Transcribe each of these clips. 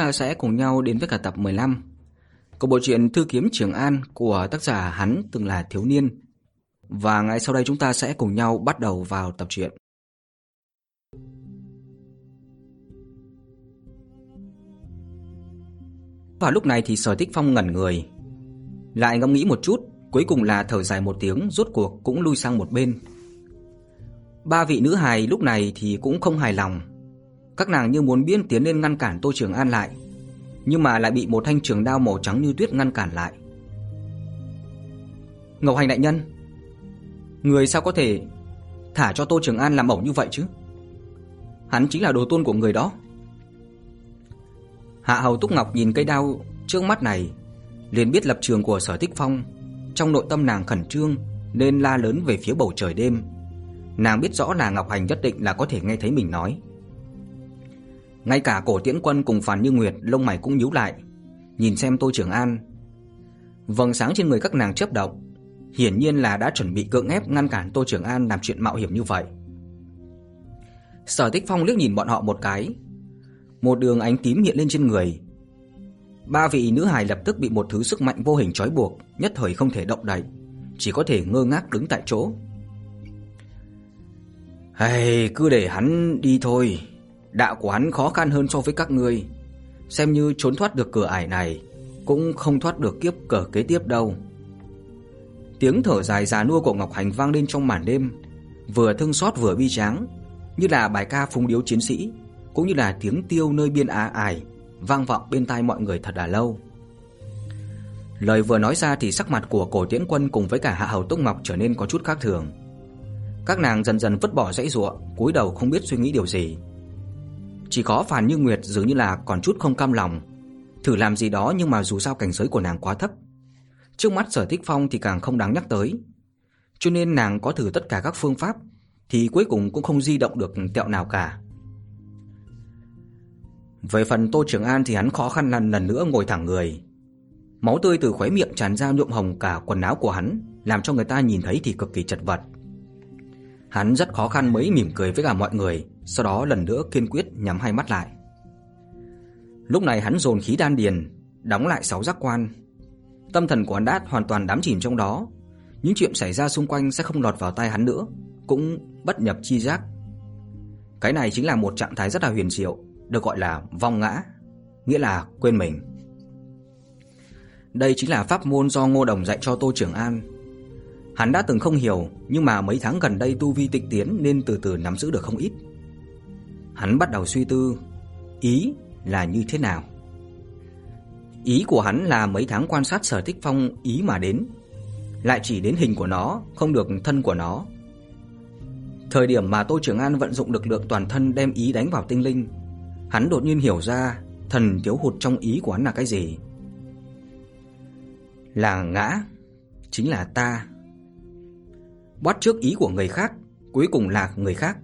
ta sẽ cùng nhau đến với cả tập 15 của bộ truyện Thư kiếm Trường An của tác giả hắn từng là thiếu niên. Và ngay sau đây chúng ta sẽ cùng nhau bắt đầu vào tập truyện. Và lúc này thì Sở Tích Phong ngẩn người, lại ngẫm nghĩ một chút, cuối cùng là thở dài một tiếng, rốt cuộc cũng lui sang một bên. Ba vị nữ hài lúc này thì cũng không hài lòng. Các nàng như muốn biến tiến lên ngăn cản Tô Trường An lại, nhưng mà lại bị một thanh trường đao màu trắng như tuyết ngăn cản lại. Ngọc Hành đại nhân, người sao có thể thả cho Tô Trường An làm ẩu như vậy chứ? Hắn chính là đồ tôn của người đó. Hạ Hầu Túc Ngọc nhìn cây đao trước mắt này, liền biết lập trường của Sở Tích Phong, trong nội tâm nàng khẩn trương nên la lớn về phía bầu trời đêm. Nàng biết rõ là Ngọc Hành nhất định là có thể nghe thấy mình nói. Ngay cả Cổ Tiễn Quân cùng Phàn Như Nguyệt lông mày cũng nhíu lại, nhìn xem Tô Trường An. Vầng sáng trên người các nàng chớp động, hiển nhiên là đã chuẩn bị cưỡng ép ngăn cản Tô Trường An làm chuyện mạo hiểm như vậy. Sở Tích Phong liếc nhìn bọn họ một cái, một đường ánh tím hiện lên trên người. Ba vị nữ hài lập tức bị một thứ sức mạnh vô hình trói buộc, nhất thời không thể động đậy, chỉ có thể ngơ ngác đứng tại chỗ. Hay cứ để hắn đi thôi, đạo của hắn khó khăn hơn so với các ngươi, xem như trốn thoát được cửa ải này, cũng không thoát được kiếp cờ kế tiếp đâu. Tiếng thở dài già nua của Ngọc Hành vang lên trong màn đêm, vừa thương xót vừa bi tráng, như là bài ca phúng điếu chiến sĩ, cũng như là tiếng tiêu nơi biên á ải vang vọng bên tai mọi người thật là lâu. Lời vừa nói ra thì sắc mặt của Cổ Tiễn Quân cùng với cả Hạ Hầu Túc Ngọc trở nên có chút khác thường. Các nàng dần dần vứt bỏ dãy ruộng, cúi đầu không biết suy nghĩ điều gì. Chỉ có Phàn Như Nguyệt dường như là còn chút không cam lòng, thử làm gì đó nhưng mà dù sao cảnh giới của nàng quá thấp. Trước mắt Sở Thích Phong thì càng không đáng nhắc tới. Cho nên nàng có thử tất cả các phương pháp thì cuối cùng cũng không di động được tẹo nào cả. Về phần Tô Trường An thì hắn khó khăn lần lần nữa ngồi thẳng người. Máu tươi từ khóe miệng tràn ra nhuộm hồng cả quần áo của hắn, làm cho người ta nhìn thấy thì cực kỳ chật vật. Hắn rất khó khăn mới mỉm cười với cả mọi người, sau đó lần nữa kiên quyết nhắm hai mắt lại. Lúc này hắn dồn khí đan điền, đóng lại sáu giác quan. Tâm thần của hắn đã hoàn toàn đắm chìm trong đó, những chuyện xảy ra xung quanh sẽ không lọt vào tai hắn nữa, cũng bất nhập chi giác. Cái này chính là một trạng thái rất là huyền diệu, được gọi là vong ngã, nghĩa là quên mình. Đây chính là pháp môn do Ngô Đồng dạy cho Tô Trường An. Hắn đã từng không hiểu, nhưng mà mấy tháng gần đây tu vi tịnh tiến nên từ từ nắm giữ được không ít. Hắn bắt đầu suy tư, ý là như thế nào? Ý của hắn là mấy tháng quan sát Sở thích Phong ý mà đến, lại chỉ đến hình của nó, không được thân của nó. Thời điểm mà Tô Trường An vận dụng lực lượng toàn thân đem ý đánh vào tinh linh, hắn đột nhiên hiểu ra thần thiếu hụt trong ý của hắn là cái gì. Là ngã, chính là ta. Bắt trước ý của người khác, cuối cùng là người khác.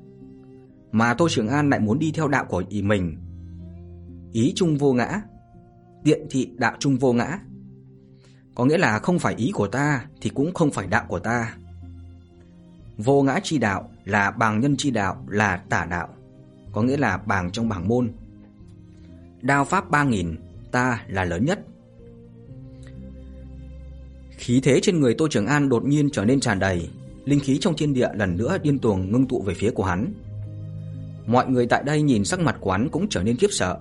Mà Tô Trường An lại muốn đi theo đạo của ý mình. Ý trung vô ngã, tiện thị đạo trung vô ngã. Có nghĩa là không phải ý của ta thì cũng không phải đạo của ta. Vô ngã chi đạo là bàng nhân chi đạo là tả đạo có nghĩa là bàng trong bảng môn. Đao pháp 3000, ta là lớn nhất. Khí thế trên người Tô Trường An đột nhiên trở nên tràn đầy, linh khí trong thiên địa lần nữa điên tuồng ngưng tụ về phía của hắn. Mọi người tại đây nhìn sắc mặt của hắn cũng trở nên khiếp sợ.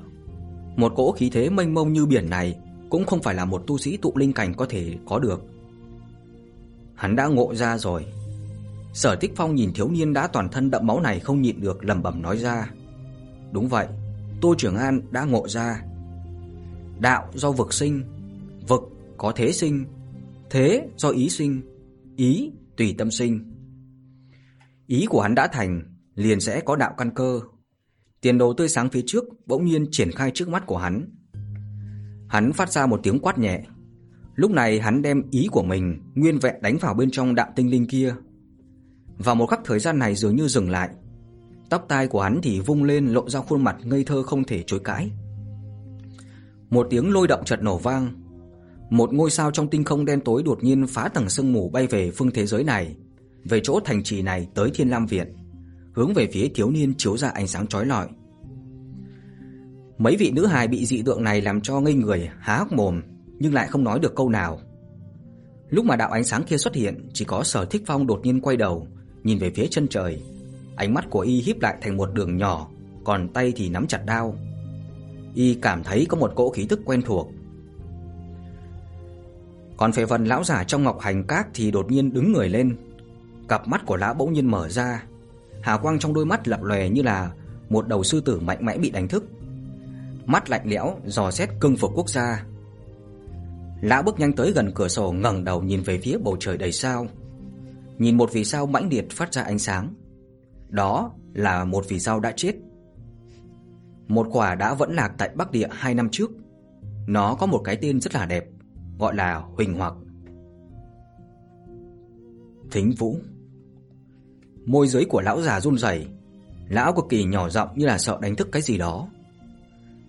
Một cỗ khí thế mênh mông như biển này cũng không phải là một tu sĩ tụ linh cảnh có thể có được. Hắn đã ngộ ra rồi. Sở Tích Phong nhìn thiếu niên đã toàn thân đậm máu này không nhịn được lẩm bẩm nói ra. Đúng vậy, Tô Trường An đã ngộ ra. Đạo do vực sinh, vực có thế sinh, thế do ý sinh, ý tùy tâm sinh. Ý của hắn đã thành, liền sẽ có đạo căn cơ. Tiền đồ tươi sáng phía trước bỗng nhiên triển khai trước mắt của hắn. Hắn phát ra một tiếng quát nhẹ. Lúc này hắn đem ý của mình nguyên vẹn đánh vào bên trong đạo tinh linh kia. Và một khắc thời gian này dường như dừng lại, Tóc tai của hắn thì vung lên lộ ra khuôn mặt ngây thơ không thể chối cãi. Một tiếng lôi động chợt nổ vang. Một ngôi sao trong tinh không đen tối đột nhiên phá tầng sương mù bay về phương thế giới này, về chỗ thành trì này tới Thiên Lam Viện, hướng về phía thiếu niên chiếu ra ánh sáng chói lọi. Mấy vị nữ hài bị dị tượng này làm cho ngây người, há hốc mồm, nhưng lại không nói được câu nào. Lúc mà đạo ánh sáng kia xuất hiện, chỉ có Sở Thích Phong đột nhiên quay đầu, nhìn về phía chân trời. Ánh mắt của y híp lại thành một đường nhỏ, còn tay thì nắm chặt đao. Y cảm thấy có một cỗ khí tức quen thuộc. Còn phệ vần lão giả trong ngọc hành các thì đột nhiên đứng người lên. Cặp mắt của lão bỗng nhiên mở ra, hào quang trong đôi mắt lập lòe như là một đầu sư tử mạnh mẽ bị đánh thức. Mắt lạnh lẽo dò xét cương phục quốc gia. Lão bước nhanh tới gần cửa sổ ngẩng đầu nhìn về phía bầu trời đầy sao. Nhìn một vì sao mãnh liệt phát ra ánh sáng. Đó là một vì sao đã chết. Một quả đã vẫn lạc tại Bắc Địa 2 năm trước. Nó có một cái tên rất là đẹp, gọi là Huỳnh Hoặc. Thính Vũ. Môi dưới của lão già run rẩy, lão cực kỳ nhỏ giọng như là sợ đánh thức cái gì đó.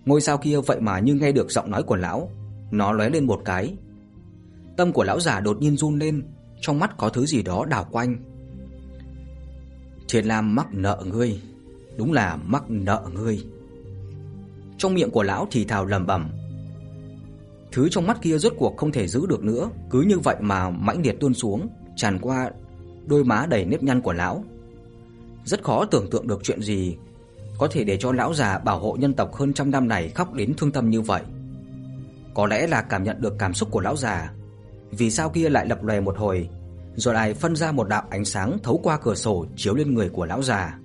Ngôi sao kia vậy mà như nghe được giọng nói của lão, nó lóe lên một cái. Tâm của lão già đột nhiên run lên, trong mắt có thứ gì đó đảo quanh. Triệt Lam mắc nợ ngươi, đúng là mắc nợ ngươi. Trong miệng của lão thì thào lẩm bẩm. Thứ trong mắt kia rốt cuộc không thể giữ được nữa, cứ như vậy mà mãnh liệt tuôn xuống, tràn qua đôi má đầy nếp nhăn của lão. Rất khó tưởng tượng được chuyện gì có thể để cho lão già bảo hộ nhân tộc hơn trăm năm này khóc đến thương tâm như vậy. Có lẽ là cảm nhận được cảm xúc của lão già, vì sao kia lại lập lòe một hồi, rồi lại phân ra một đạo ánh sáng thấu qua cửa sổ chiếu lên người của lão già.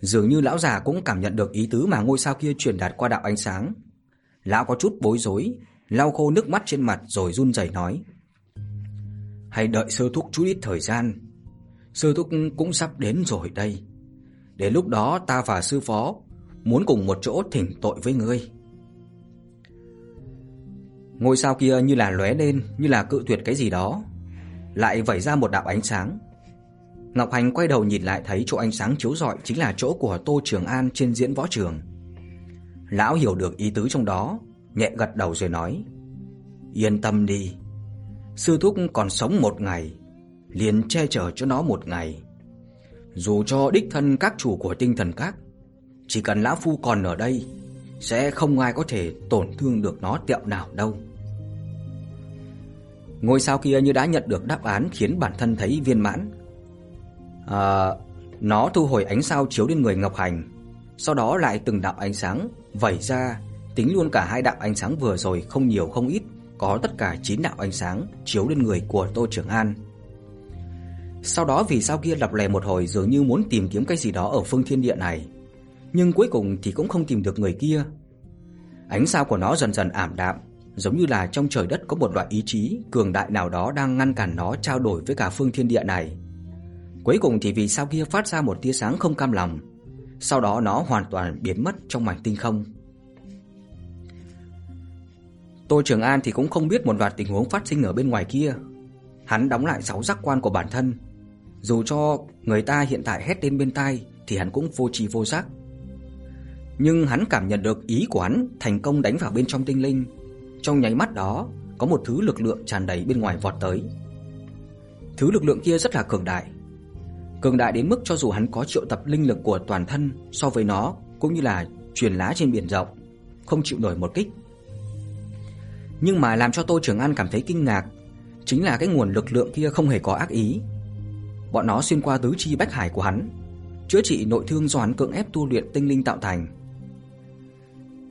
Dường như lão già cũng cảm nhận được ý tứ mà ngôi sao kia truyền đạt qua đạo ánh sáng. Lão có chút bối rối, lau khô nước mắt trên mặt rồi run rẩy nói: hay đợi sơ thúc chút ít thời gian, sư thúc cũng sắp đến rồi đây. Đến lúc đó ta và sư phó muốn cùng một chỗ thỉnh tội với ngươi." Ngôi sao kia như là lóe lên, như là cự tuyệt cái gì đó, lại vẩy ra một đạo ánh sáng. Ngọc Hành quay đầu nhìn lại thấy chỗ ánh sáng chiếu rọi chính là chỗ của Tô Trường An trên diễn võ trường. Lão hiểu được ý tứ trong đó, nhẹ gật đầu rồi nói: "Yên tâm đi, sư thúc còn sống một ngày, liền che chở cho nó một ngày. Dù cho đích thân các chủ của Tinh Thần Các, chỉ cần lão phu còn ở đây, sẽ không ai có thể tổn thương được nó tẹo nào đâu." Ngôi sao kia như đã nhận được đáp án khiến bản thân thấy viên mãn. À, nó thu hồi ánh sao chiếu lên người Ngọc Hành, sau đó lại từng đạo ánh sáng vẩy ra, tính luôn cả hai đạo ánh sáng vừa rồi không nhiều không ít, có tất cả 9 đạo ánh sáng chiếu lên người của Tô Trường An. Sau đó vì sao kia lặp lè một hồi dường như muốn tìm kiếm cái gì đó ở phương thiên địa này, nhưng cuối cùng thì cũng không tìm được người kia. Ánh sao của nó dần dần ảm đạm, giống như là trong trời đất có một loại ý chí cường đại nào đó đang ngăn cản nó trao đổi với cả phương thiên địa này. Cuối cùng thì vì sao kia phát ra một tia sáng không cam lòng, sau đó nó hoàn toàn biến mất trong mảnh tinh không. Tô Trường An thì cũng không biết một loạt tình huống phát sinh ở bên ngoài kia. Hắn đóng lại sáu giác quan của bản thân, dù cho người ta hiện tại hét lên bên tai thì hắn cũng vô tri vô giác. Nhưng hắn cảm nhận được ý của hắn thành công đánh vào bên trong tinh linh, trong nháy mắt đó, có một thứ lực lượng tràn đầy bên ngoài vọt tới. Thứ lực lượng kia rất là cường đại. Cường đại đến mức cho dù hắn có triệu tập linh lực của toàn thân so với nó cũng như là truyền lá trên biển rộng, không chịu nổi một kích. Nhưng mà làm cho Tô Trường An cảm thấy kinh ngạc chính là cái nguồn lực lượng kia không hề có ác ý. Bọn nó xuyên qua tứ chi bách hải của hắn, chữa trị nội thương do hắn cưỡng ép tu luyện tinh linh tạo thành.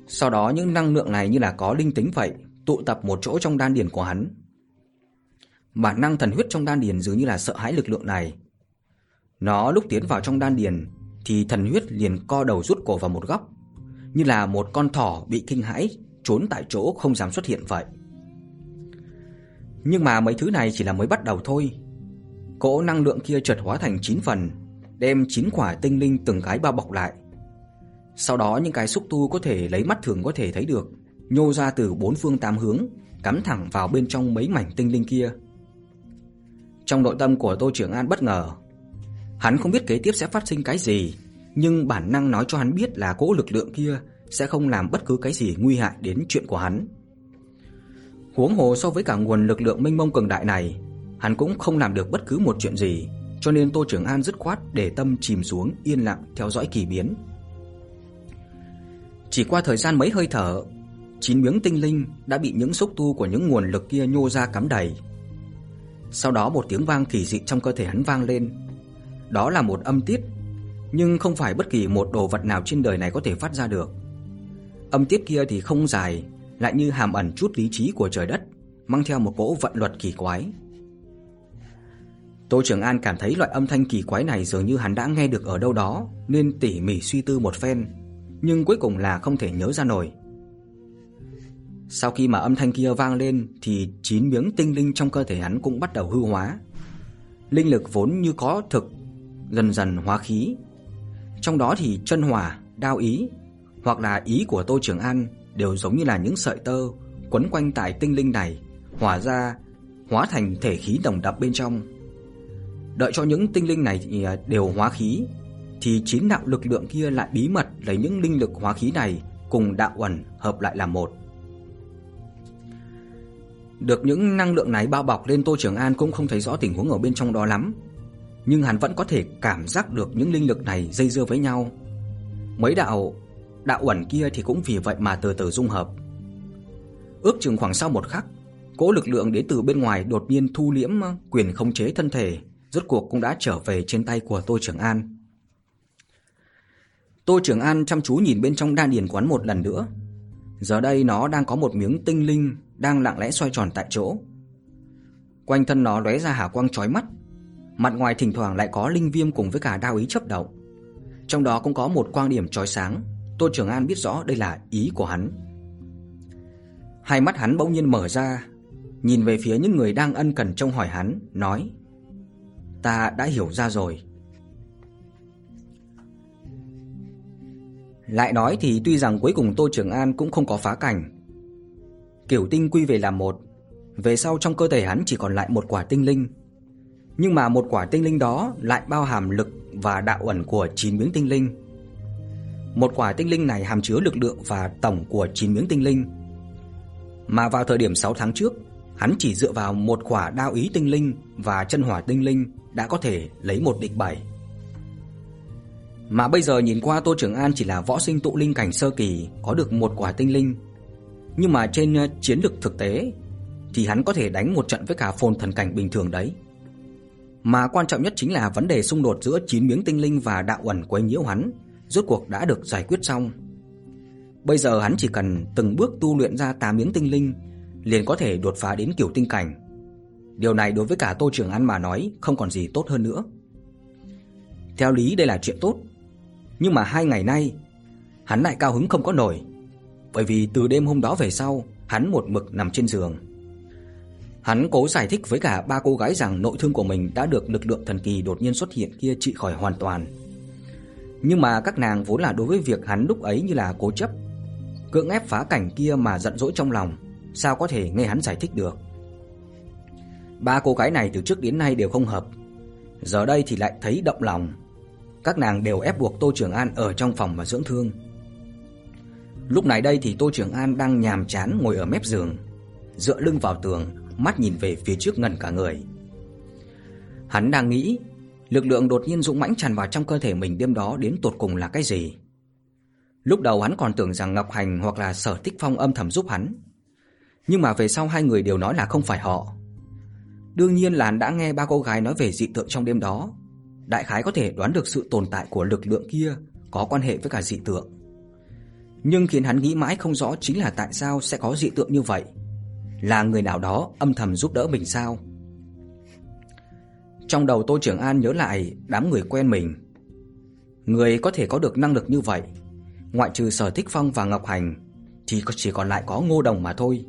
Sau đó những năng lượng này như là có linh tính vậy, tụ tập một chỗ trong đan điền của hắn. Bản năng thần huyết trong đan điền dường như là sợ hãi lực lượng này. Nó lúc tiến vào trong đan điền thì thần huyết liền co đầu rút cổ vào một góc, như là một con thỏ bị kinh hãi trốn tại chỗ không dám xuất hiện vậy. Nhưng mà mấy thứ này chỉ là mới bắt đầu thôi. Cỗ năng lượng kia chợt hóa thành 9 phần, đem 9 quả tinh linh từng cái bao bọc lại. Sau đó những cái xúc tu có thể lấy mắt thường có thể thấy được, nhô ra từ bốn phương tám hướng, cắm thẳng vào bên trong mấy mảnh tinh linh kia. Trong nội tâm của Tô Trường An bất ngờ, hắn không biết kế tiếp sẽ phát sinh cái gì, nhưng bản năng nói cho hắn biết là cỗ lực lượng kia sẽ không làm bất cứ cái gì nguy hại đến chuyện của hắn. Huống hồ so với cả nguồn lực lượng mênh mông cường đại này, hắn cũng không làm được bất cứ một chuyện gì, cho nên Tô Trường An dứt khoát để tâm chìm xuống yên lặng theo dõi kỳ biến. Chỉ qua thời gian mấy hơi thở, chín miếng tinh linh đã bị những xúc tu của những nguồn lực kia nhô ra cắm đầy. Sau đó một tiếng vang kỳ dị trong cơ thể hắn vang lên. Đó là một âm tiết, nhưng không phải bất kỳ một đồ vật nào trên đời này có thể phát ra được. Âm tiết kia thì không dài, lại như hàm ẩn chút lý trí của trời đất, mang theo một cỗ vận luật kỳ quái. Tô Trường An cảm thấy loại âm thanh kỳ quái này dường như hắn đã nghe được ở đâu đó, nên tỉ mỉ suy tư một phen, nhưng cuối cùng là không thể nhớ ra nổi. Sau khi mà âm thanh kia vang lên thì chín miếng tinh linh trong cơ thể hắn cũng bắt đầu hư hóa. Linh lực vốn như có thực dần dần hóa khí. Trong đó thì chân hỏa, đao ý hoặc là ý của Tô Trường An đều giống như là những sợi tơ quấn quanh tại tinh linh này, hóa ra hóa thành thể khí đồng đậm bên trong. Đợi cho những tinh linh này à, đều hóa khí thì chín đạo lực lượng kia lại bí mật lấy những linh lực hóa khí này cùng đạo ẩn hợp lại làm một. Được những năng lượng này bao bọc lên Tô Trường An cũng không thấy rõ tình huống ở bên trong đó lắm, nhưng hắn vẫn có thể cảm giác được những linh lực này dây dưa với nhau. Mấy đạo đạo ẩn kia thì cũng vì vậy mà từ từ dung hợp. Ước chừng khoảng sau một khắc, cỗ lực lượng đến từ bên ngoài đột nhiên thu liễm quyền khống chế thân thể, rốt cuộc cũng đã trở về trên tay của Tô Trường An. Tô Trường An chăm chú nhìn bên trong đan điền quán một lần nữa. Giờ đây nó đang có một miếng tinh linh đang lặng lẽ xoay tròn tại chỗ. Quanh thân nó lóe ra hào quang chói mắt, mặt ngoài thỉnh thoảng lại có linh viêm cùng với cả đao ý chớp động. Trong đó cũng có một quang điểm chói sáng, Tô Trường An biết rõ đây là ý của hắn. Hai mắt hắn bỗng nhiên mở ra, nhìn về phía những người đang ân cần trông hỏi hắn, nói: "Ta đã hiểu ra rồi." Lại nói thì tuy rằng cuối cùng Tô Trường An cũng không có phá cảnh. Kiểu tinh quy về làm một, về sau trong cơ thể hắn chỉ còn lại một quả tinh linh. Nhưng mà một quả tinh linh đó lại bao hàm lực và đạo ẩn của 9 miếng tinh linh. Một quả tinh linh này hàm chứa lực lượng và tổng của 9 miếng tinh linh. Mà vào thời điểm 6 tháng trước, hắn chỉ dựa vào một quả đao ý tinh linh và chân hỏa tinh linh đã có thể lấy một địch bảy. Mà bây giờ nhìn qua Tô Trường An chỉ là võ sinh tụ linh cảnh sơ kỳ, có được một quả tinh linh. Nhưng mà trên ờ, chiến lược thực tế thì hắn có thể đánh một trận với cả phồn thần cảnh bình thường đấy. Mà quan trọng nhất chính là vấn đề xung đột giữa chín miếng tinh linh và đạo ẩn quấy nhiễu hắn, rốt cuộc đã được giải quyết xong. Bây giờ hắn chỉ cần từng bước tu luyện ra tám miếng tinh linh, liền có thể đột phá đến kiểu tinh cảnh. Điều này đối với cả Tô Trường An mà nói không còn gì tốt hơn nữa. Theo lý đây là chuyện tốt, nhưng mà hai ngày nay, hắn lại cao hứng không có nổi, bởi vì từ đêm hôm đó về sau, hắn một mực nằm trên giường. Hắn cố giải thích với cả ba cô gái rằng nội thương của mình đã được lực lượng thần kỳ đột nhiên xuất hiện kia trị khỏi hoàn toàn. Nhưng mà các nàng vốn là đối với việc hắn lúc ấy như là cố chấp, cưỡng ép phá cảnh kia mà giận dỗi trong lòng, sao có thể nghe hắn giải thích được. Ba cô gái này từ trước đến nay đều không hợp, giờ đây thì lại thấy động lòng, các nàng đều ép buộc Tô Trường An ở trong phòng mà dưỡng thương. Lúc này đây thì Tô Trường An đang nhàm chán ngồi ở mép giường, dựa lưng vào tường, mắt nhìn về phía trước ngẩn cả người. Hắn đang nghĩ, lực lượng đột nhiên dũng mãnh tràn vào trong cơ thể mình đêm đó đến tột cùng là cái gì. Lúc đầu hắn còn tưởng rằng Ngọc Hành hoặc là Sở Tích Phong âm thầm giúp hắn, nhưng mà về sau hai người đều nói là không phải họ. Đương nhiên là hắn đã nghe ba cô gái nói về dị tượng trong đêm đó, đại khái có thể đoán được sự tồn tại của lực lượng kia có quan hệ với cả dị tượng. Nhưng khiến hắn nghĩ mãi không rõ chính là tại sao sẽ có dị tượng như vậy. Là người nào đó âm thầm giúp đỡ mình sao? Trong đầu Tô Trường An nhớ lại đám người quen mình. Người có thể có được năng lực như vậy, ngoại trừ Sở Thích Phong và Ngọc Hành thì chỉ còn lại có Ngô Đồng mà thôi.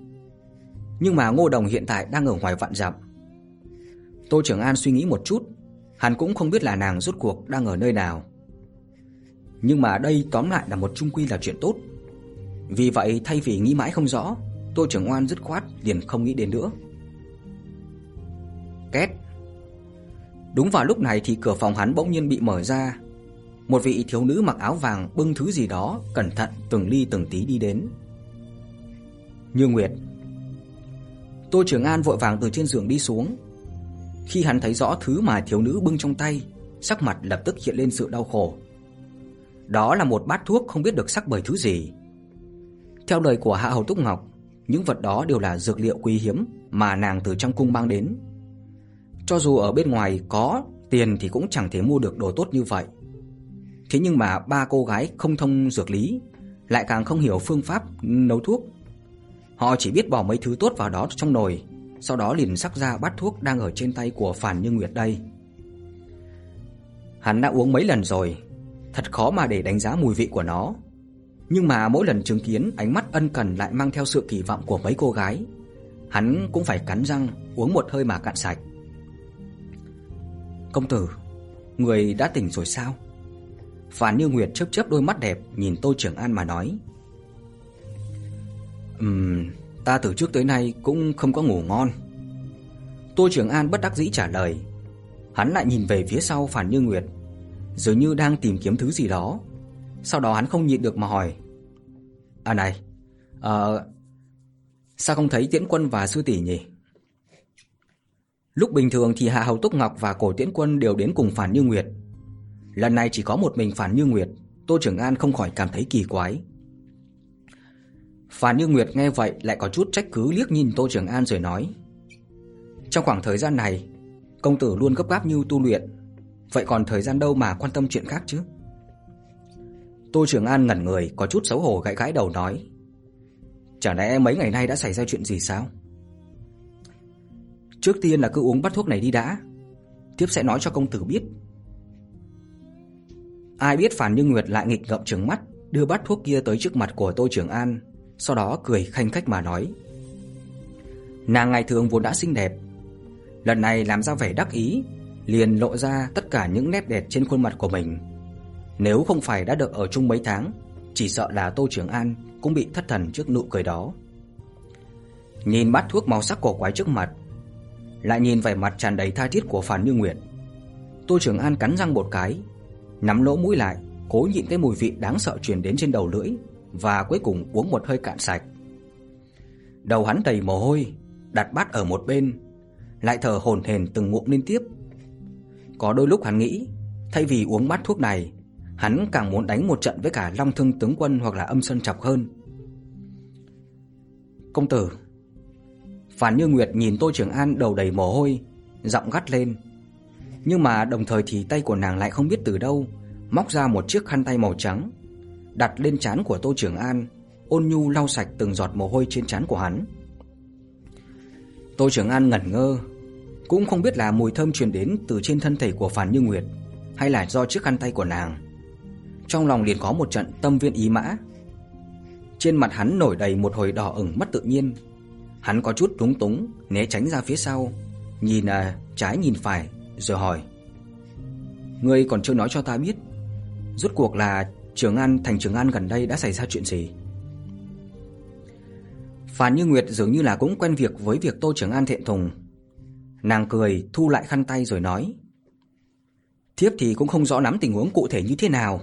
Nhưng mà Ngô Đồng hiện tại đang ở ngoài vạn dặm. Tô Trường An suy nghĩ một chút Hắn cũng không biết là nàng rốt cuộc đang ở nơi nào. Nhưng mà đây tóm lại là một chung quy là chuyện tốt. Vì vậy thay vì nghĩ mãi không rõ, Tô Trường an dứt khoát liền không nghĩ đến nữa. Két. Đúng vào lúc này thì cửa phòng hắn bỗng nhiên bị mở ra. Một vị thiếu nữ mặc áo vàng bưng thứ gì đó, cẩn thận từng ly từng tí đi đến. Như Nguyệt. Tô Trường An vội vàng từ trên giường đi xuống, khi hắn thấy rõ thứ mà thiếu nữ bưng trong tay, sắc mặt lập tức hiện lên sự đau khổ. Đó là một bát thuốc không biết được sắc bởi thứ gì, Theo lời của Hạ Hầu Túc Ngọc, những vật đó đều là dược liệu quý hiếm mà nàng từ trong cung mang đến. Cho dù ở bên ngoài có tiền thì cũng chẳng thể mua được đồ tốt như vậy. Thế nhưng mà ba cô gái không thông dược lý, lại càng không hiểu phương pháp nấu thuốc. Họ chỉ biết bỏ mấy thứ tốt vào đó trong nồi, sau đó liền sắc ra bát thuốc đang ở trên tay của Phản Như Nguyệt đây. Hắn đã uống mấy lần rồi, thật khó mà để đánh giá mùi vị của nó. Nhưng mà mỗi lần chứng kiến ánh mắt ân cần lại mang theo sự kỳ vọng của mấy cô gái, hắn cũng phải cắn răng uống một hơi mà cạn sạch. "Công tử, người đã tỉnh rồi sao?" Phản Như Nguyệt chớp chớp đôi mắt đẹp nhìn Tô Trường An mà nói. "Ừm, ta từ trước tới nay cũng không có ngủ ngon." Tô Trường An bất đắc dĩ trả lời. Hắn lại nhìn về phía sau Phản Như Nguyệt, dường như đang tìm kiếm thứ gì đó. Sau đó hắn không nhịn được mà hỏi: "À này, ờ sao không thấy Tiễn Quân và sư tỷ nhỉ?" Lúc bình thường thì Hạ Hầu Túc Ngọc và Cổ Tiễn Quân đều đến cùng Phản Như Nguyệt. Lần này chỉ có một mình Phản Như Nguyệt, Tô Trường An không khỏi cảm thấy kỳ quái. Phản Như Nguyệt nghe vậy lại có chút trách cứ liếc nhìn Tô Trường An rồi nói: "Trong khoảng thời gian này, công tử luôn gấp gáp như tu luyện, vậy còn thời gian đâu mà quan tâm chuyện khác chứ?" Tô Trường An ngẩn người, có chút xấu hổ gãi gãi đầu nói: "Chả lẽ mấy ngày nay đã xảy ra chuyện gì sao?" Trước tiên là cứ uống bát thuốc này đi đã, tiếp sẽ nói cho công tử biết. Ai biết Phản Như Nguyệt lại nghịch ngợm trừng mắt, đưa bát thuốc kia tới trước mặt của Tô Trường An, sau đó cười khanh khách mà nói: "Nàng ngày thường vốn đã xinh đẹp, lần này làm ra vẻ đắc ý, liền lộ ra tất cả những nét đẹp trên khuôn mặt của mình. Nếu không phải đã được ở chung mấy tháng, chỉ sợ là Tô Trường An cũng bị thất thần trước nụ cười đó." Nhìn bát thuốc màu sắc cổ quái trước mặt, lại nhìn vẻ mặt tràn đầy tha thiết của Phản Như Nguyệt, Tô Trường An cắn răng một cái, nắm lỗ mũi lại, cố nhịn cái mùi vị đáng sợ truyền đến trên đầu lưỡi và cuối cùng uống một hơi cạn sạch. Đầu hắn đầy mồ hôi, đặt bát ở một bên, lại thở hổn hển từng ngụm liên tiếp. Có đôi lúc hắn nghĩ, thay vì uống bát thuốc này, hắn càng muốn đánh một trận với cả Long Thương tướng quân hoặc là Âm Sơn Trọc hơn. "Công tử." Phản Như Nguyệt nhìn Tô Trường An đầu đầy mồ hôi, giọng gắt lên. Nhưng mà đồng thời thì tay của nàng lại không biết từ đâu móc ra một chiếc khăn tay màu trắng, đặt lên trán của Tô Trường An, ôn nhu lau sạch từng giọt mồ hôi trên trán của hắn. Tô Trường An ngẩn ngơ, cũng không biết là mùi thơm truyền đến từ trên thân thể của Phản Như Nguyệt hay là do chiếc khăn tay của nàng. Trong lòng liền có một trận tâm viên ý mã. Trên mặt hắn nổi đầy một hồi đỏ ửng mất tự nhiên. Hắn có chút lúng túng, né tránh ra phía sau, nhìn à, trái nhìn phải rồi hỏi: "Ngươi còn chưa nói cho ta biết, rốt cuộc là Trường An thành Trường An gần đây đã xảy ra chuyện gì?" Phan Như Nguyệt dường như là cũng quen việc với việc Tô Trường An thẹn thùng. Nàng cười thu lại khăn tay rồi nói: "Thiếp thì cũng không rõ lắm tình huống cụ thể như thế nào.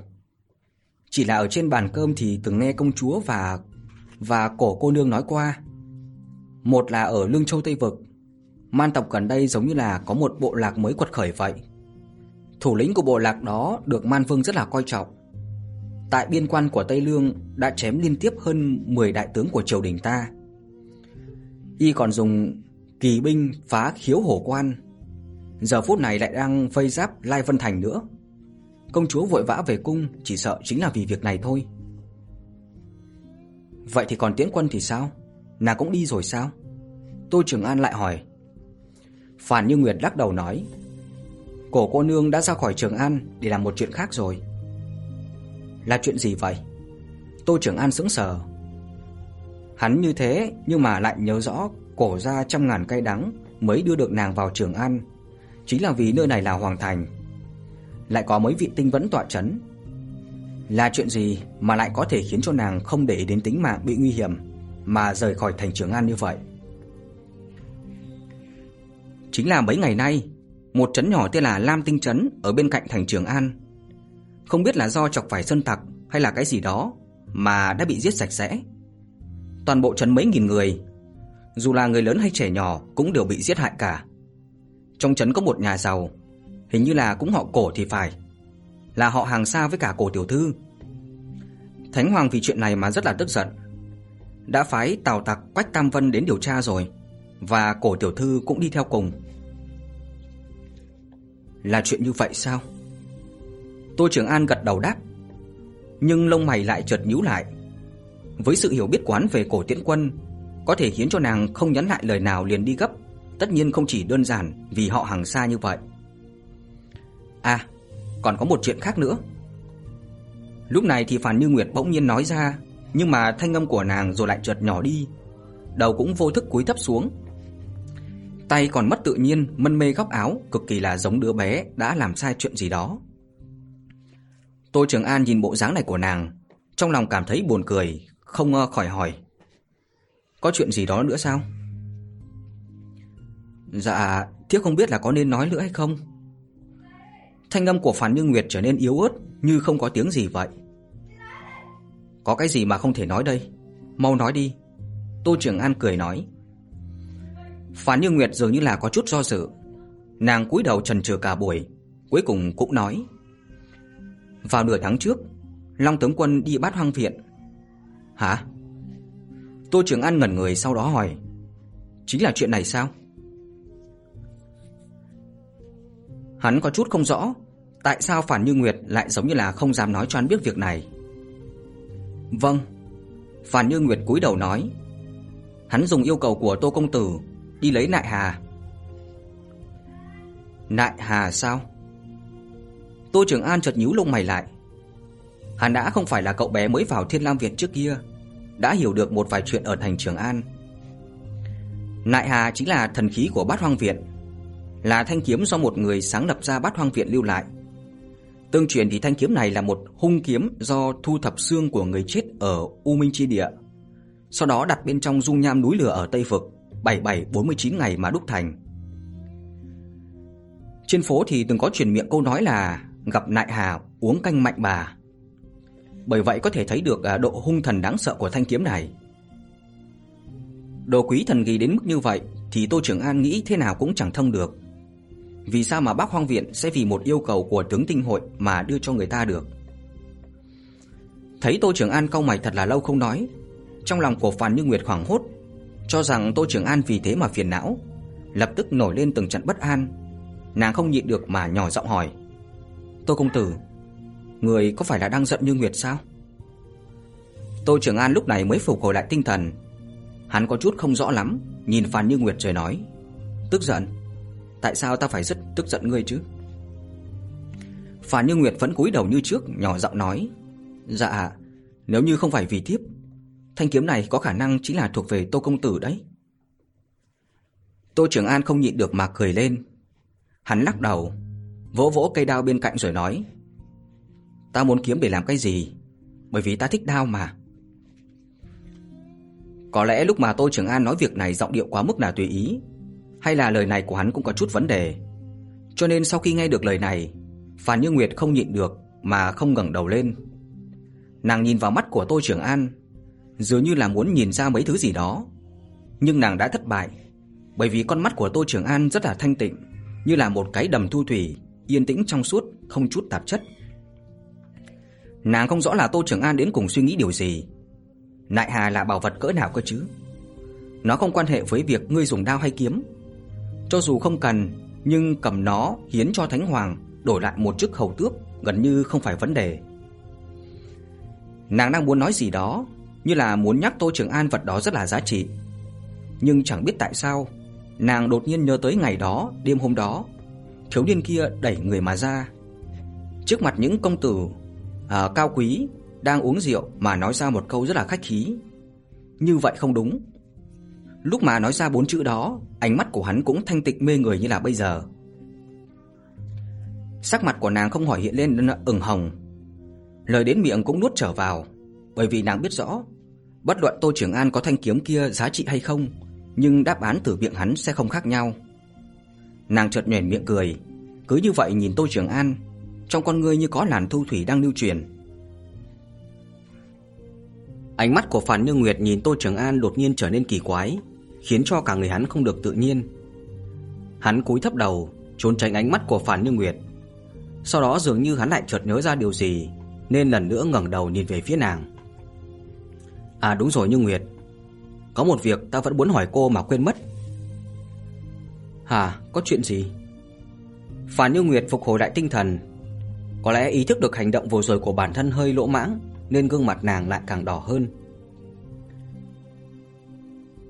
Chỉ là ở trên bàn cơm thì từng nghe công chúa và và cổ cô nương nói qua. Một là ở Lương Châu Tây vực, Man tộc gần đây giống như là có một bộ lạc mới quật khởi vậy. Thủ lĩnh của bộ lạc đó được Man Vương rất là coi trọng. Tại biên quan của Tây Lương đã chém liên tiếp hơn 10 đại tướng của triều đình ta. Y còn dùng kỳ binh phá khiếu hổ quan. Giờ phút này lại đang vây giáp Lai Vân Thành nữa. Công chúa vội vã về cung chỉ sợ chính là vì việc này thôi. Vậy thì còn Tiễn Quân thì sao? Nàng cũng đi rồi sao? Tô Trường An lại hỏi. Phản Như Nguyệt lắc đầu nói: "Cổ cô nương đã ra khỏi Trường An để làm một chuyện khác rồi." "Là chuyện gì vậy?" Tô Trường An sững sờ. Hắn như thế nhưng mà lại nhớ rõ cổ gia trăm ngàn cay đắng mới đưa được nàng vào Trường An, chính là vì nơi này là hoàng thành. Lại có mấy vị tinh vẫn tọa chấn. Là chuyện gì mà lại có thể khiến cho nàng không để đến tính mạng bị nguy hiểm mà rời khỏi thành Trường An như vậy? Chính là mấy ngày nay, một trấn nhỏ tên là Lam Tinh trấn ở bên cạnh thành Trường An. Không biết là do chọc phải sơn tặc hay là cái gì đó mà đã bị giết sạch sẽ. Toàn bộ trấn mấy nghìn người, dù là người lớn hay trẻ nhỏ cũng đều bị giết hại cả. Trong trấn có một nhà giàu, hình như là cũng họ Cổ thì phải, là họ hàng xa với cả Cổ tiểu thư. Thánh hoàng vì chuyện này mà rất là tức giận đã phái Tào Tặc Quách Tam Vân đến điều tra rồi và cổ tiểu thư cũng đi theo cùng. Là chuyện như vậy sao? Tô Trường An gật đầu đáp, nhưng lông mày lại chợt nhíu lại. Với sự hiểu biết quán về cổ tiễn quân, có thể khiến cho nàng không nhắn lại lời nào liền đi gấp, tất nhiên không chỉ đơn giản vì họ hàng xa như vậy. À, còn có một chuyện khác nữa. Lúc này thì Phàn Như Nguyệt bỗng nhiên nói ra, nhưng mà thanh âm của nàng rồi lại chợt nhỏ đi, đầu cũng vô thức cúi thấp xuống. Tay còn mất tự nhiên, mân mê góc áo, cực kỳ là giống đứa bé đã làm sai chuyện gì đó. Tô Trường An nhìn bộ dáng này của nàng, trong lòng cảm thấy buồn cười, không ờ, khỏi hỏi: "Có chuyện gì đó nữa sao?" "Dạ, thiếp không biết là có nên nói nữa hay không." Thanh âm của Phàn Như Nguyệt trở nên yếu ớt, như không có tiếng gì vậy. "Có cái gì mà không thể nói đây? Mau nói đi." Tô Trường An cười nói. Phán Như Nguyệt dường như là có chút do dự. Nàng cúi đầu chần chừ cả buổi, cuối cùng cũng nói: vào nửa tháng trước, Long tướng quân đi bắt hoang viện. Hả? Tô Trường An ngẩn người sau đó hỏi, chính là chuyện này sao? Hắn có chút không rõ, tại sao Phản Như Nguyệt lại giống như là không dám nói cho hắn biết việc này. Vâng, Phản Như Nguyệt cúi đầu nói, hắn dùng yêu cầu của Tô công tử đi lấy Nại Hà. Nại Hà sao? Tô Trường An chợt nhíu lông mày lại. Hắn đã không phải là cậu bé mới vào Thiên Lam Viện trước kia, đã hiểu được một vài chuyện ở thành Trường An. Nại Hà chính là thần khí của Bát Hoang Viện, là thanh kiếm do một người sáng lập ra Bát Hoang Viện lưu lại. Tương truyền thì thanh kiếm này là một hung kiếm do thu thập xương của người chết ở U Minh chi địa, sau đó đặt bên trong dung nham núi lửa ở Tây vực, 7749 ngày mà đúc thành. Trên phố thì từng có truyền miệng câu nói là gặp nại hà uống canh mạnh bà. Bởi vậy có thể thấy được à, độ hung thần đáng sợ của thanh kiếm này. Đồ quý thần kỳ đến mức như vậy thì Tô Trường An nghĩ thế nào cũng chẳng thông được. Vì sao mà Bác Hoang viện sẽ vì một yêu cầu của tướng tinh hội mà đưa cho người ta được? Thấy Tô Trường An cau mày thật là lâu không nói, trong lòng của Phàn Như Nguyệt hoảng hốt, cho rằng Tô Trường An vì thế mà phiền não, lập tức nổi lên từng trận bất an. Nàng không nhịn được mà nhỏ giọng hỏi: Tô công tử, người có phải là đang giận Như Nguyệt sao? Tô Trường An lúc này mới phục hồi lại tinh thần. Hắn có chút không rõ lắm, nhìn Phan Như Nguyệt rồi nói: "Tức giận? Tại sao ta phải rất tức giận ngươi chứ?" Phản Như Nguyệt vẫn cúi đầu như trước, nhỏ giọng nói: "Dạ, nếu như không phải vì thiếp, thanh kiếm này có khả năng chính là thuộc về Tô công tử đấy." Tô Trường An không nhịn được mà cười lên. Hắn lắc đầu, vỗ vỗ cây đao bên cạnh rồi nói: "Ta muốn kiếm để làm cái gì? Bởi vì ta thích đao mà." Có lẽ lúc mà Tô Trường An nói việc này giọng điệu quá mức là tùy ý, hay là lời này của hắn cũng có chút vấn đề. Cho nên sau khi nghe được lời này, Phan Như Nguyệt không nhịn được mà không ngẩng đầu lên. Nàng nhìn vào mắt của Tô Trường An, dường như là muốn nhìn ra mấy thứ gì đó, nhưng nàng đã thất bại, bởi vì con mắt của Tô Trường An rất là thanh tịnh, như là một cái đầm thu thủy, yên tĩnh trong suốt, không chút tạp chất. Nàng không rõ là Tô Trường An đến cùng suy nghĩ điều gì. Nại Hà là bảo vật cỡ nào cơ chứ? Nó không quan hệ với việc ngươi dùng đao hay kiếm. Cho dù không cần, nhưng cầm nó hiến cho Thánh Hoàng đổi lại một chức hầu tước gần như không phải vấn đề. Nàng đang muốn nói gì đó, như là muốn nhắc Tô Trường An vật đó rất là giá trị. Nhưng chẳng biết tại sao, nàng đột nhiên nhớ tới ngày đó, đêm hôm đó, thiếu niên kia đẩy người mà ra. Trước mặt những công tử à, cao quý đang uống rượu mà nói ra một câu rất là khách khí. Như vậy không đúng. Lúc mà nói ra bốn chữ đó, ánh mắt của hắn cũng thanh tịnh mê người như là bây giờ. Sắc mặt của nàng không hỏi hiện lên ửng hồng. Lời đến miệng cũng nuốt trở vào, bởi vì nàng biết rõ, bất luận Tô Trường An có thanh kiếm kia giá trị hay không, nhưng đáp án từ miệng hắn sẽ không khác nhau. Nàng chợt nhếch miệng cười, cứ như vậy nhìn Tô Trường An, trong con ngươi như có làn thu thủy đang lưu truyền. Ánh mắt của Phàn Như Nguyệt nhìn Tô Trường An đột nhiên trở nên kỳ quái, khiến cho cả người hắn không được tự nhiên. Hắn cúi thấp đầu, trốn tránh ánh mắt của Phàn Như Nguyệt. Sau đó dường như hắn lại chợt nhớ ra điều gì, nên lần nữa ngẩng đầu nhìn về phía nàng. À đúng rồi Như Nguyệt, Có một việc ta vẫn muốn hỏi cô mà quên mất Hả, có chuyện gì? Phan Như Nguyệt phục hồi lại tinh thần Có lẽ ý thức được hành động vừa rồi của bản thân hơi lỗ mãng nên gương mặt nàng lại càng đỏ hơn.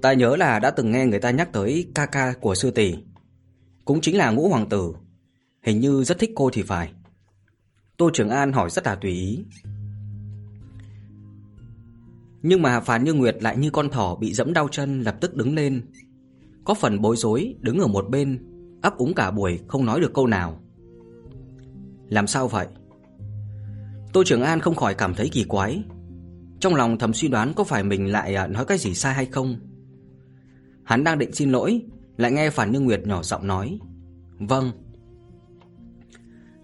Ta nhớ là đã từng nghe người ta nhắc tới ca ca của sư tỷ. Cũng chính là ngũ hoàng tử. Hình như rất thích cô thì phải. Tô Trường An hỏi rất là tùy ý. Nhưng mà phán Như Nguyệt lại như con thỏ bị dẫm đau chân lập tức đứng lên. Có phần bối rối đứng ở một bên, Ấp úng cả buổi không nói được câu nào. Làm sao vậy? Tô Trường An không khỏi cảm thấy kỳ quái. Trong lòng thầm suy đoán có phải mình lại à, nói cái gì sai hay không? Hắn đang định xin lỗi, Lại nghe Phản Như Nguyệt nhỏ giọng nói. Vâng.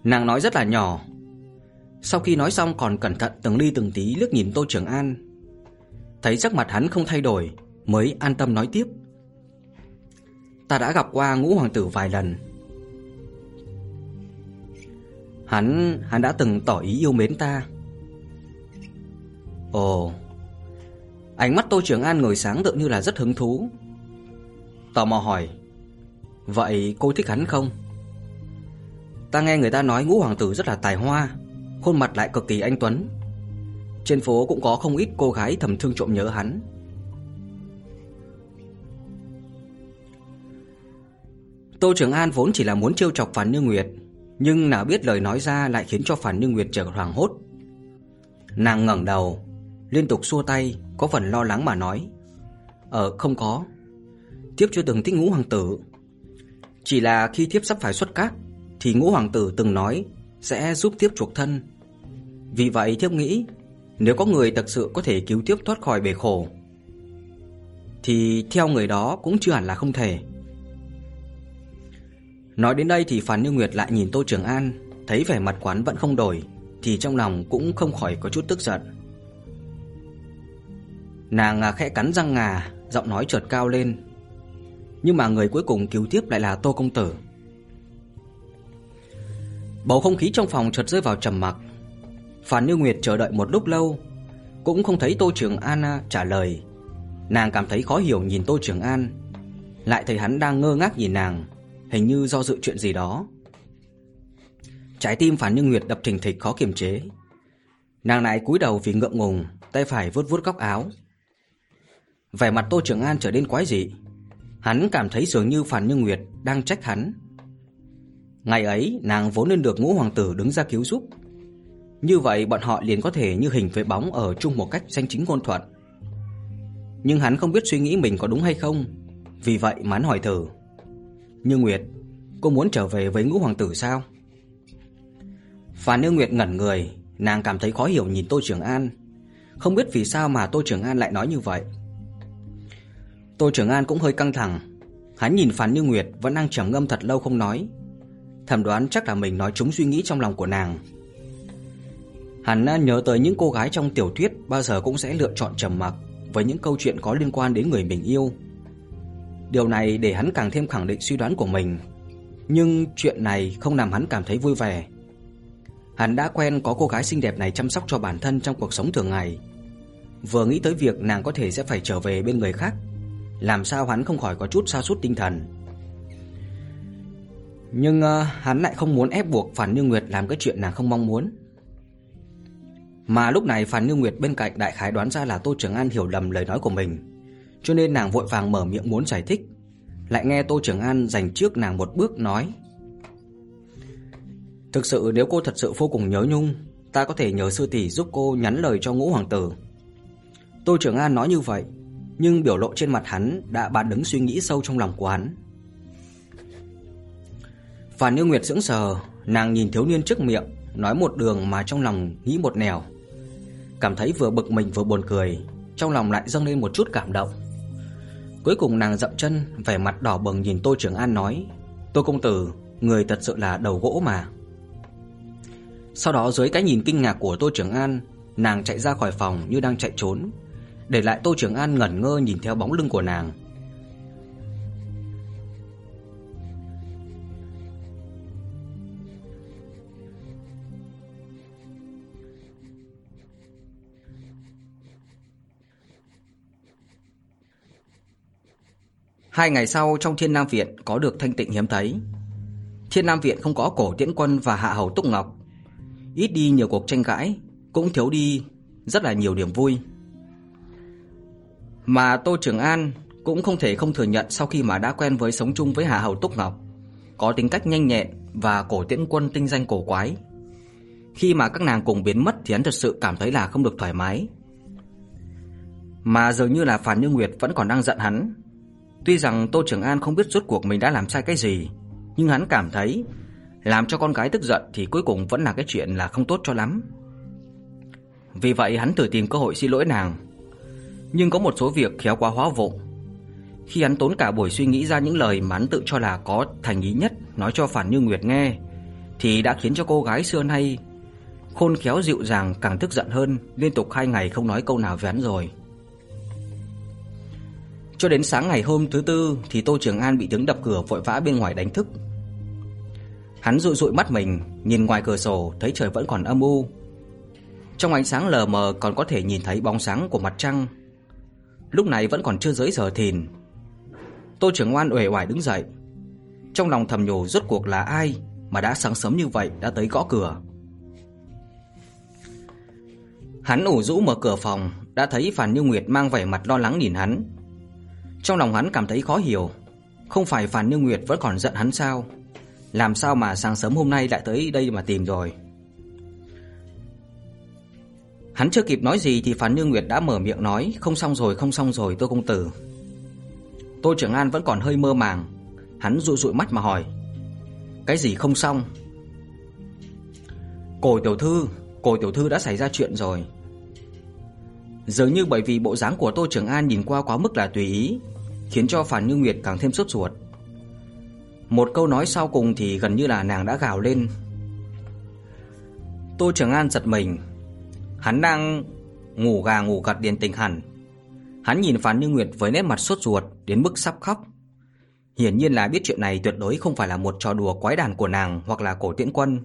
Nàng nói rất là nhỏ. Sau khi nói xong còn cẩn thận từng ly từng tí liếc nhìn Tô Trường An. Thấy sắc mặt hắn không thay đổi, Mới an tâm nói tiếp. Ta đã gặp qua ngũ hoàng tử vài lần. Hắn, hắn đã từng tỏ ý yêu mến ta. Ồ Ánh mắt Tô Trường An ngồi sáng tự như là rất hứng thú. Tò mò hỏi Vậy cô thích hắn không? Ta nghe người ta nói ngũ hoàng tử rất là tài hoa Khuôn mặt lại cực kỳ anh tuấn. Trên phố cũng có không ít cô gái thầm thương trộm nhớ hắn. Tô Trường An vốn chỉ là muốn trêu chọc phán Như Nguyệt nhưng nào biết lời nói ra lại khiến cho Phản Như Nguyệt trở hoảng hốt. Nàng ngẩng đầu, Liên tục xua tay, Có phần lo lắng mà nói Ờ không có. Thiếp chưa từng thích ngũ hoàng tử. Chỉ là khi thiếp sắp phải xuất cát Thì ngũ hoàng tử từng nói Sẽ giúp thiếp chuộc thân. Vì vậy thiếp nghĩ, Nếu có người thật sự có thể cứu thiếp thoát khỏi bể khổ, Thì theo người đó cũng chưa hẳn là không thể. Nói đến đây thì Phàn Như Nguyệt lại nhìn Tô Trường An, Thấy vẻ mặt quán vẫn không đổi, Thì trong lòng cũng không khỏi có chút tức giận. Nàng à, khẽ cắn răng ngà, Giọng nói chợt cao lên. Nhưng mà người cuối cùng cứu tiếp lại là Tô Công Tử. Bầu không khí trong phòng chợt rơi vào trầm mặc. Phàn Như Nguyệt chờ đợi một lúc lâu, Cũng không thấy Tô Trường An à, trả lời. Nàng cảm thấy khó hiểu nhìn Tô Trường An, Lại thấy hắn đang ngơ ngác nhìn nàng hình như do dự chuyện gì đó. Trái tim Phản Như Nguyệt đập thình thịch khó kiềm chế. Nàng lại cúi đầu vì ngượng ngùng, tay phải vuốt vuốt góc áo. Vẻ mặt Tô Trường An trở nên quái dị. Hắn cảm thấy dường như Phản Như Nguyệt đang trách hắn. Ngày ấy, nàng vốn nên được ngũ hoàng tử đứng ra cứu giúp. Như vậy bọn họ liền có thể như hình với bóng ở chung một cách danh chính ngôn thuận. Nhưng hắn không biết suy nghĩ mình có đúng hay không, vì vậy mán hỏi thử. Như Nguyệt, cô muốn trở về với ngũ hoàng tử sao? Phản Như Nguyệt ngẩn người, nàng cảm thấy khó hiểu nhìn Tô Trường An. Không biết vì sao mà Tô Trường An lại nói như vậy. Tô Trường An cũng hơi căng thẳng. Hắn nhìn Phản Như Nguyệt vẫn đang trầm ngâm thật lâu không nói. Thầm đoán chắc là mình nói trúng suy nghĩ trong lòng của nàng. Hắn nhớ tới những cô gái trong tiểu thuyết bao giờ cũng sẽ lựa chọn trầm mặc với những câu chuyện có liên quan đến người mình yêu. Điều này để hắn càng thêm khẳng định suy đoán của mình. Nhưng chuyện này không làm hắn cảm thấy vui vẻ. Hắn đã quen có cô gái xinh đẹp này chăm sóc cho bản thân trong cuộc sống thường ngày. Vừa nghĩ tới việc nàng có thể sẽ phải trở về bên người khác, làm sao hắn không khỏi có chút sa sút tinh thần. Nhưng uh, hắn lại không muốn ép buộc Phản Như Nguyệt làm cái chuyện nàng không mong muốn. Mà lúc này Phản Như Nguyệt bên cạnh đại khái đoán ra là Tô Trường An hiểu lầm lời nói của mình cho nên nàng vội vàng mở miệng muốn giải thích. Lại nghe Tô Trường An dành trước nàng một bước nói: "Thực sự nếu cô thật sự vô cùng nhớ Nhung, ta có thể nhờ sư tỷ giúp cô nhắn lời cho Ngũ hoàng tử." Tô Trường An nói như vậy, nhưng biểu lộ trên mặt hắn đã bán đứng suy nghĩ sâu trong lòng của hắn. Phản Như Nguyệt sững sờ, nàng nhìn thiếu niên trước miệng, nói một đường mà trong lòng nghĩ một nẻo. Cảm thấy vừa bực mình vừa buồn cười, trong lòng lại dâng lên một chút cảm động. Cuối cùng nàng dậm chân, vẻ mặt đỏ bừng nhìn Tô Trường An nói: "Tô công tử, người thật sự là đầu gỗ mà." Sau đó dưới cái nhìn kinh ngạc của Tô Trường An, nàng chạy ra khỏi phòng như đang chạy trốn, để lại Tô Trường An ngẩn ngơ nhìn theo bóng lưng của nàng. Hai ngày sau trong Thiên Nam Viện có được thanh tịnh hiếm thấy. Thiên Nam Viện không có cổ tiễn quân và hạ hầu Túc Ngọc. Ít đi nhiều cuộc tranh cãi, cũng thiếu đi rất là nhiều điểm vui. Mà Tô Trường An cũng không thể không thừa nhận sau khi mà đã quen với sống chung với Hạ Hầu Túc Ngọc, có tính cách nhanh nhẹn và cổ tiễn quân tinh danh cổ quái. Khi mà các nàng cùng biến mất thì hắn thật sự cảm thấy là không được thoải mái. Mà dường như là Phản Như Nguyệt vẫn còn đang giận hắn. Tuy rằng Tô Trường An không biết rốt cuộc mình đã làm sai cái gì, nhưng hắn cảm thấy làm cho con gái tức giận thì cuối cùng vẫn là cái chuyện là không tốt cho lắm. Vì vậy hắn thử tìm cơ hội xin lỗi nàng. Nhưng có một số việc khéo quá hóa vụng. Khi hắn tốn cả buổi suy nghĩ ra những lời mà hắn tự cho là có thành ý nhất nói cho Phản Như Nguyệt nghe, thì đã khiến cho cô gái xưa nay khôn khéo dịu dàng càng tức giận hơn, liên tục hai ngày không nói câu nào với hắn rồi. Cho đến sáng ngày hôm thứ tư thì Tô Trường An bị tiếng đập cửa vội vã bên ngoài đánh thức. Hắn dụi dụi mắt mình, nhìn ngoài cửa sổ thấy trời vẫn còn âm u. Trong ánh sáng lờ mờ còn có thể nhìn thấy bóng sáng của mặt trăng. Lúc này vẫn còn chưa dưới giờ thìn. Tô Trường An uể oải đứng dậy. Trong lòng thầm nhủ rốt cuộc là ai mà đã sáng sớm như vậy đã tới gõ cửa. Hắn ủ rũ mở cửa phòng, đã thấy Phàn Như Nguyệt mang vẻ mặt lo lắng nhìn hắn. Trong lòng hắn cảm thấy khó hiểu, không phải Phàn Như Nguyệt vẫn còn giận hắn sao? Làm sao mà sáng sớm hôm nay lại tới đây mà tìm rồi? Hắn chưa kịp nói gì thì Phàn Như Nguyệt đã mở miệng nói, "Không xong rồi, không xong rồi, tôi công tử." Tô Trường An vẫn còn hơi mơ màng, hắn dụi dụi mắt mà hỏi, "Cái gì không xong?" "Cổ tiểu thư, cổ tiểu thư đã xảy ra chuyện rồi." Dường như bởi vì bộ dáng của Tô Trường An nhìn qua quá mức là tùy ý, khiến cho Phàn Như Nguyệt càng thêm sốt ruột. Một câu nói sau cùng thì gần như là nàng đã gào lên. Tô Trường An giật mình, hắn đang ngủ gà ngủ gật điền tình hẳn. Hắn nhìn Phàn Như Nguyệt với nét mặt sốt ruột đến mức sắp khóc. Hiển nhiên là biết chuyện này tuyệt đối không phải là một trò đùa quái đản của nàng hoặc là cổ tiễn quân.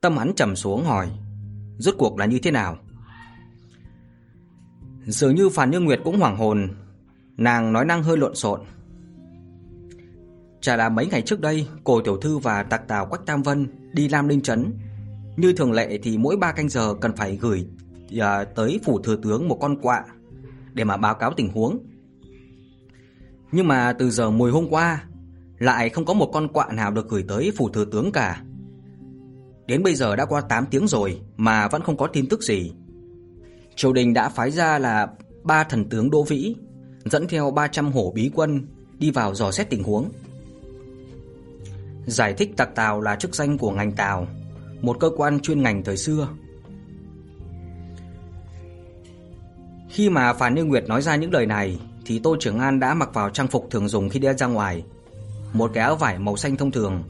Tâm hắn trầm xuống hỏi, rốt cuộc là như thế nào? Dường như Phàn Như Nguyệt cũng hoảng hồn, nàng nói năng hơi lộn xộn. Chả là mấy ngày trước đây, Cổ tiểu thư và Tạc Tào Quách Tam Vân đi Lam Linh trấn, như thường lệ thì mỗi 3 canh giờ cần phải gửi à, tới phủ thừa tướng một con quạ để mà báo cáo tình huống. Nhưng mà từ giờ mùi hôm qua lại không có một con quạ nào được gửi tới phủ thừa tướng cả. Đến bây giờ đã qua 8 tiếng rồi mà vẫn không có tin tức gì. Triều đình đã phái ra là ba thần tướng Đỗ Vĩ dẫn theo 300 hổ bí quân đi vào dò xét tình huống. Giải thích tặc Tào là chức danh của ngành Tào, một cơ quan chuyên ngành thời xưa. Khi mà Phàn Như Nguyệt nói ra những lời này thì Tô Trường An đã mặc vào trang phục thường dùng khi đi ra ngoài, một cái áo vải màu xanh thông thường,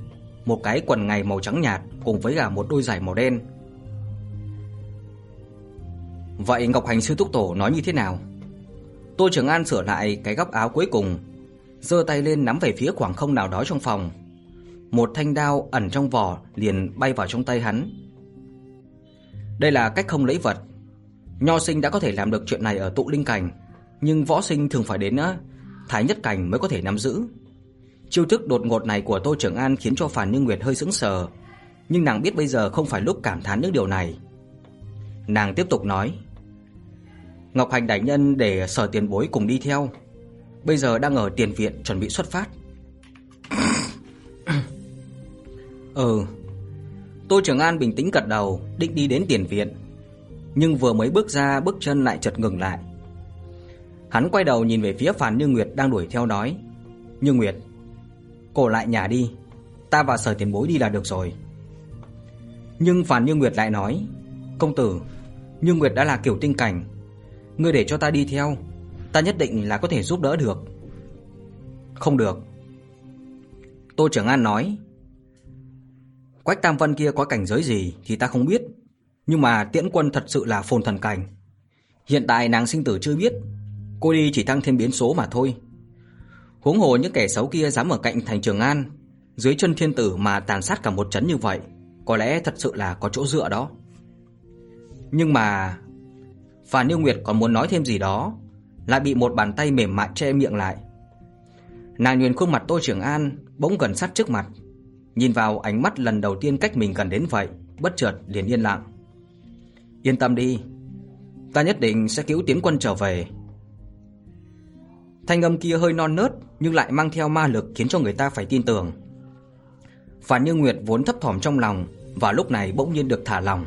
một cái quần ngày màu trắng nhạt cùng với cả một đôi giày màu đen. Vậy Ngọc Hành sư thúc tổ nói như thế nào? Tô Trường An sửa lại cái góc áo cuối cùng, giơ tay lên nắm về phía khoảng không nào đó trong phòng. Một thanh đao ẩn trong vỏ liền bay vào trong tay hắn. Đây là cách không lấy vật. Nho sinh đã có thể làm được chuyện này ở tụ linh cảnh, nhưng võ sinh thường phải đến thái nhất cảnh mới có thể nắm giữ. Chiêu thức đột ngột này của Tô Trường An khiến cho Phản Như Nguyệt hơi sững sờ, nhưng nàng biết bây giờ không phải lúc cảm thán những điều này. Nàng tiếp tục nói: Ngọc Hành đại nhân để Sở Tiền Bối cùng đi theo. Bây giờ đang ở tiền viện chuẩn bị xuất phát. ừ. Tô Trường An bình tĩnh gật đầu, định đi đến tiền viện. Nhưng vừa mới bước ra, bước chân lại chợt ngừng lại. Hắn quay đầu nhìn về phía Phàn Như Nguyệt đang đuổi theo nói: "Như Nguyệt, cô lại nhà đi, ta và Sở Tiền Bối đi là được rồi." Nhưng Phàn Như Nguyệt lại nói: "Công tử, Như Nguyệt đã là kiểu tinh cảnh, ngươi để cho ta đi theo, ta nhất định là có thể giúp đỡ được." "Không được." Tô Trường An nói. Quách Tam Vân kia có cảnh giới gì thì ta không biết, nhưng mà Tiễn Quân thật sự là phồn thần cảnh. Hiện tại nàng sinh tử chưa biết, cô đi chỉ tăng thêm biến số mà thôi. Huống hồ những kẻ xấu kia dám ở cạnh thành Trường An, dưới chân thiên tử mà tàn sát cả một trấn như vậy, có lẽ thật sự là có chỗ dựa đó. Nhưng mà Phàn Như Nguyệt còn muốn nói thêm gì đó, lại bị một bàn tay mềm mại che miệng lại. Nàng nhìn khuôn mặt Tô Trường An bỗng gần sát trước mặt, nhìn vào ánh mắt lần đầu tiên cách mình gần đến vậy, bất chợt liền yên lặng. Yên tâm đi, ta nhất định sẽ cứu Tiến Quân trở về. Thanh âm kia hơi non nớt nhưng lại mang theo ma lực khiến cho người ta phải tin tưởng. Phản Như Nguyệt vốn thấp thỏm trong lòng, và lúc này bỗng nhiên được thả lòng.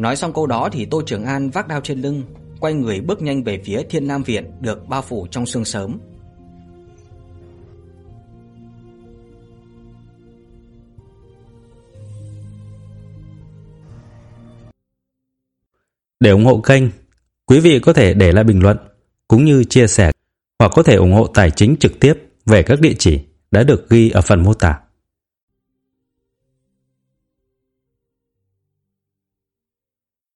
Nói xong câu đó thì Tô Trường An vác đao trên lưng, quay người bước nhanh về phía Thiên Nam viện được bao phủ trong sương sớm. Để ủng hộ kênh, quý vị có thể để lại bình luận cũng như chia sẻ hoặc có thể ủng hộ tài chính trực tiếp về các địa chỉ đã được ghi ở phần mô tả.